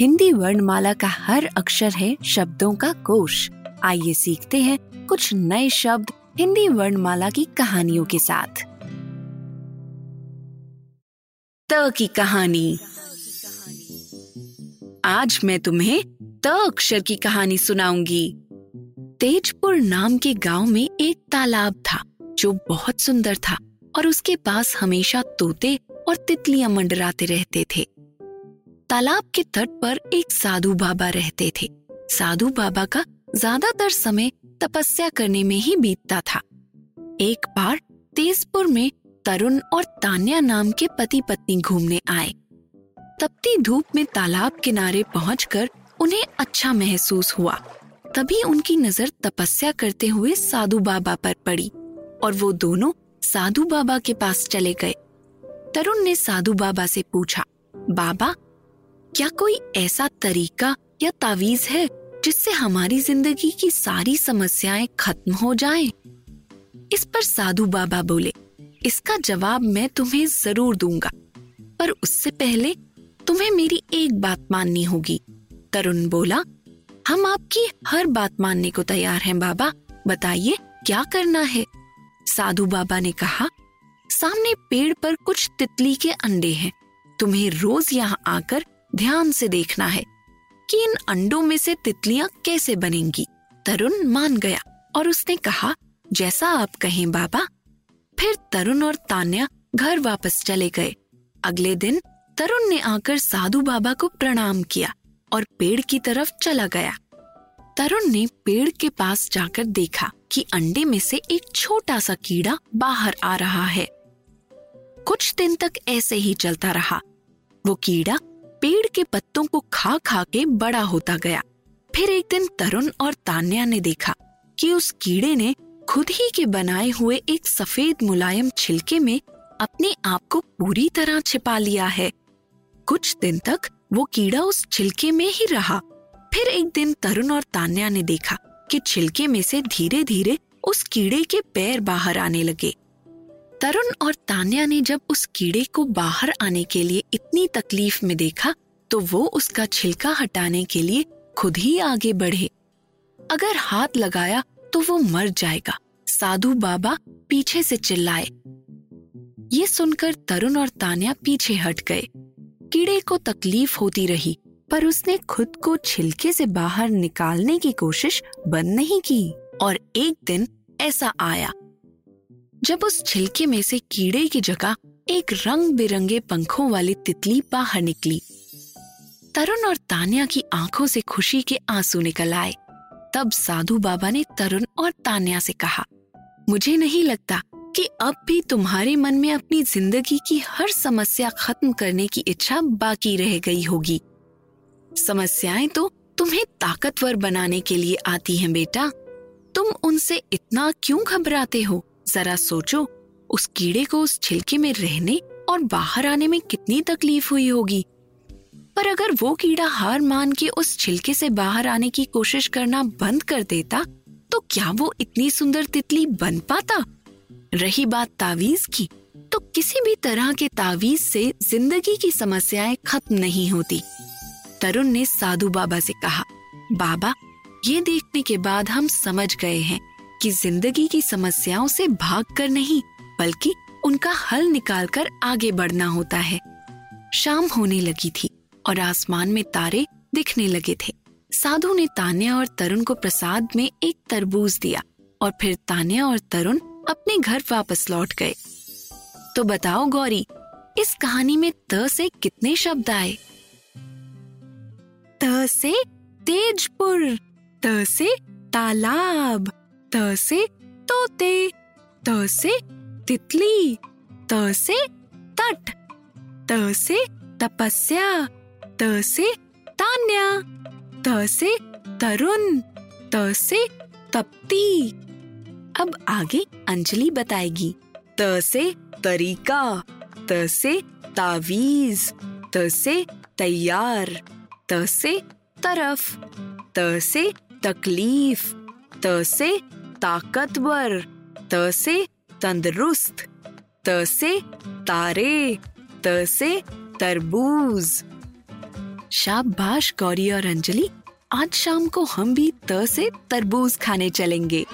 Hindi वर्णमाला का हर अक्षर है शब्दों का कोश। आइए सीखते हैं कुछ नए शब्द हिंदी वर्णमाला की कहानियों के साथ। त की कहानी। आज मैं तुम्हें त अक्षर की कहानी सुनाऊँगी। तेजपुर नाम के गाँव में एक तालाब था, जो बहुत सुंदर था और उसके पास हमेशा तोते और तितलियाँ मंडराते रहते थे। तालाब के तट पर एक साधु बाबा रहते थे। साधु बाबा का ज़्यादातर समय तपस्या करने में ही बीतता था। एक बार तेजपुर में तरुण और तान्या नाम के पति पत्नी घूमने आए। तपती धूप में तालाब किनारे पहुंचकर उन्हें अच्छा महसूस हुआ। तभी उनकी नज़र तपस्या करते हुए साधु बाबा पर पड़ी और वो दोनों साधु बाबा के पास चले गए। तरुण ने साधु बाबा से पूछा, बाबा क्या कोई ऐसा तरीका या तावीज है जिससे हमारी ज़िंदगी की सारी समस्याएँ खत्म हो जाएँ? इस पर साधु बाबा बोले, इसका जवाब मैं तुम्हें ज़रूर दूँगा, पर उससे पहले तुम्हें मेरी एक बात माननी होगी तरुण बोला, हम आपकी हर बात मानने को तैयार हैं बाबा, बताइए क्या करना है साधु बाबा ने कहा, सामने पेड़ पर कुछ तितली के अंडे हैं, तुम्हें रोज यहाँ आकर ध्यान से देखना है कि इन अंडों में से तितलियाँ कैसे बनेंगी। तरुण मान गया और उसने कहा, जैसा आप कहें बाबा। फिर तरुण और तान्या घर वापस चले गए। अगले दिन तरुण ने आकर साधु बाबा को प्रणाम किया और पेड़ की तरफ़ चला गया। तरुण ने पेड़ के पास जाकर देखा कि अंडे में से एक छोटा सा कीड़ा बाहर आ रहा है। कुछ दिन तक ऐसे ही चलता रहा। वो कीड़ा के पत्तों को खा खा के बड़ा होता गया। फिर एक दिन तरुण और तान्या ने देखा कि उस कीड़े ने खुद ही के बनाए हुए एक सफ़ेद मुलायम छिलके में अपने आप को पूरी तरह छिपा लिया है। कुछ दिन तक वो कीड़ा उस छिलके में ही रहा। फिर एक दिन तरुण और तान्या ने देखा कि छिलके में से धीरे धीरे उस कीड़े के पैर बाहर आने लगे। तरुण और तान्या ने जब उस कीड़े को बाहर आने के लिए इतनी तकलीफ़ में देखा तो वो उसका छिलका हटाने के लिए खुद ही आगे बढ़े। अगर हाथ लगाया तो वो मर जाएगा। साधु बाबा पीछे से चिल्लाए। ये सुनकर तरुण और तान्या पीछे हट गए। कीड़े को तकलीफ़ होती रही, पर उसने खुद को छिलके से बाहर निकालने की कोशिश बंद नहीं की और एक दिन ऐसा आया। जब उस छिलके में से कीड़े की जगह एक रंग बिरंगे पंखों वाली तितली बाहर निकली तरुण और तान्या की आँखों से खुशी के आँसू निकल आए। तब साधु बाबा ने तरुण और तान्या से कहा, मुझे नहीं लगता कि अब भी तुम्हारे मन में अपनी ज़िंदगी की हर समस्या खत्म करने की इच्छा बाकी रह गई होगी। समस्याएँ तो तुम्हें ताकतवर बनाने के लिए आती हैं बेटा। तुम उनसे इतना क्यों घबराते हो? जरा सोचो, उस कीड़े को उस छिलके में रहने और बाहर आने में कितनी तकलीफ़ हुई होगी। पर अगर वो कीड़ा हार मान के उस छिलके से बाहर आने की कोशिश करना बंद कर देता तो क्या वो इतनी सुंदर तितली बन पाता? रही बात तावीज की तो किसी भी तरह के तावीज से ज़िंदगी की समस्याएँ खत्म नहीं होती। तरुण ने साधु बाबा से कहा, बाबा, ये देखने के बाद हम समझ गए हैं कि ज़िंदगी की समस्याओं से भागकर नहीं, बल्कि उनका हल निकालकर आगे बढ़ना होता है। शाम होने लगी थी। और आसमान में तारे दिखने लगे थे। साधु ने तान्या और तरुण को प्रसाद में एक तरबूज दिया और फिर तान्या और तरुण अपने घर वापस लौट गए। तो बताओ गौरी, इस कहानी में त से कितने शब्द आए? त से तेजपुर, त से तालाब, त से तोते, त से तितली, त से तट, त से तपस्या त से तान्या त से तरुण त से तप्ती अब आगे अंजलि बताएगी त से तरीका त से तावीज त से तैयार त से तरफ़ त से तकलीफ़ त से ताकतवर त से तंदुरुस्त त से तारे त से तरबूज शाबाश गौरी और अंजलि। आज शाम को हम भी त से तरबूज खाने चलेंगे।